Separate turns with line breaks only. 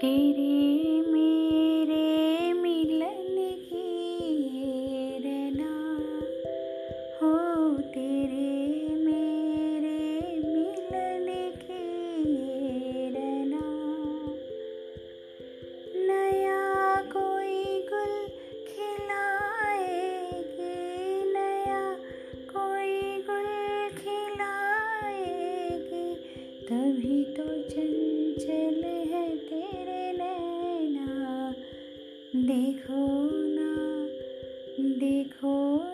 तेरे मेरे मिलन की रना हो तेरे मेरे मिलन की रना नया कोई गुल खिलाएगी, नया कोई गुल खिलाएगी, तभी तो चंचल देखो ना देखो